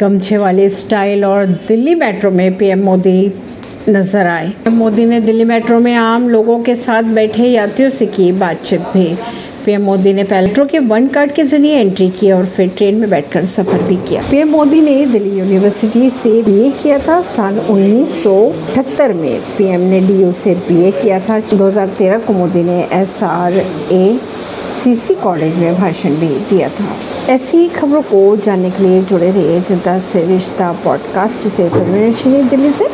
गमछे वाले स्टाइल और दिल्ली मेट्रो में पीएम मोदी नज़र आए। मोदी ने दिल्ली मेट्रो में आम लोगों के साथ बैठे यात्रियों से की बातचीत भी। पीएम मोदी ने पहले मेट्रो के वन कार्ड के ज़रिए एंट्री की और फिर ट्रेन में बैठकर सफ़र भी किया। पीएम मोदी ने दिल्ली यूनिवर्सिटी से बीए किया था, साल उन्नीस सौ अठहत्तर में पीएम ने डीयू से बीए किया था। 2013 को मोदी ने S R A CC college में भाषण भी दिया था। ऐसी खबरों को जानने के लिए जुड़े रहिए जनता से रिश्ता पॉडकास्ट से। दिल्ली से।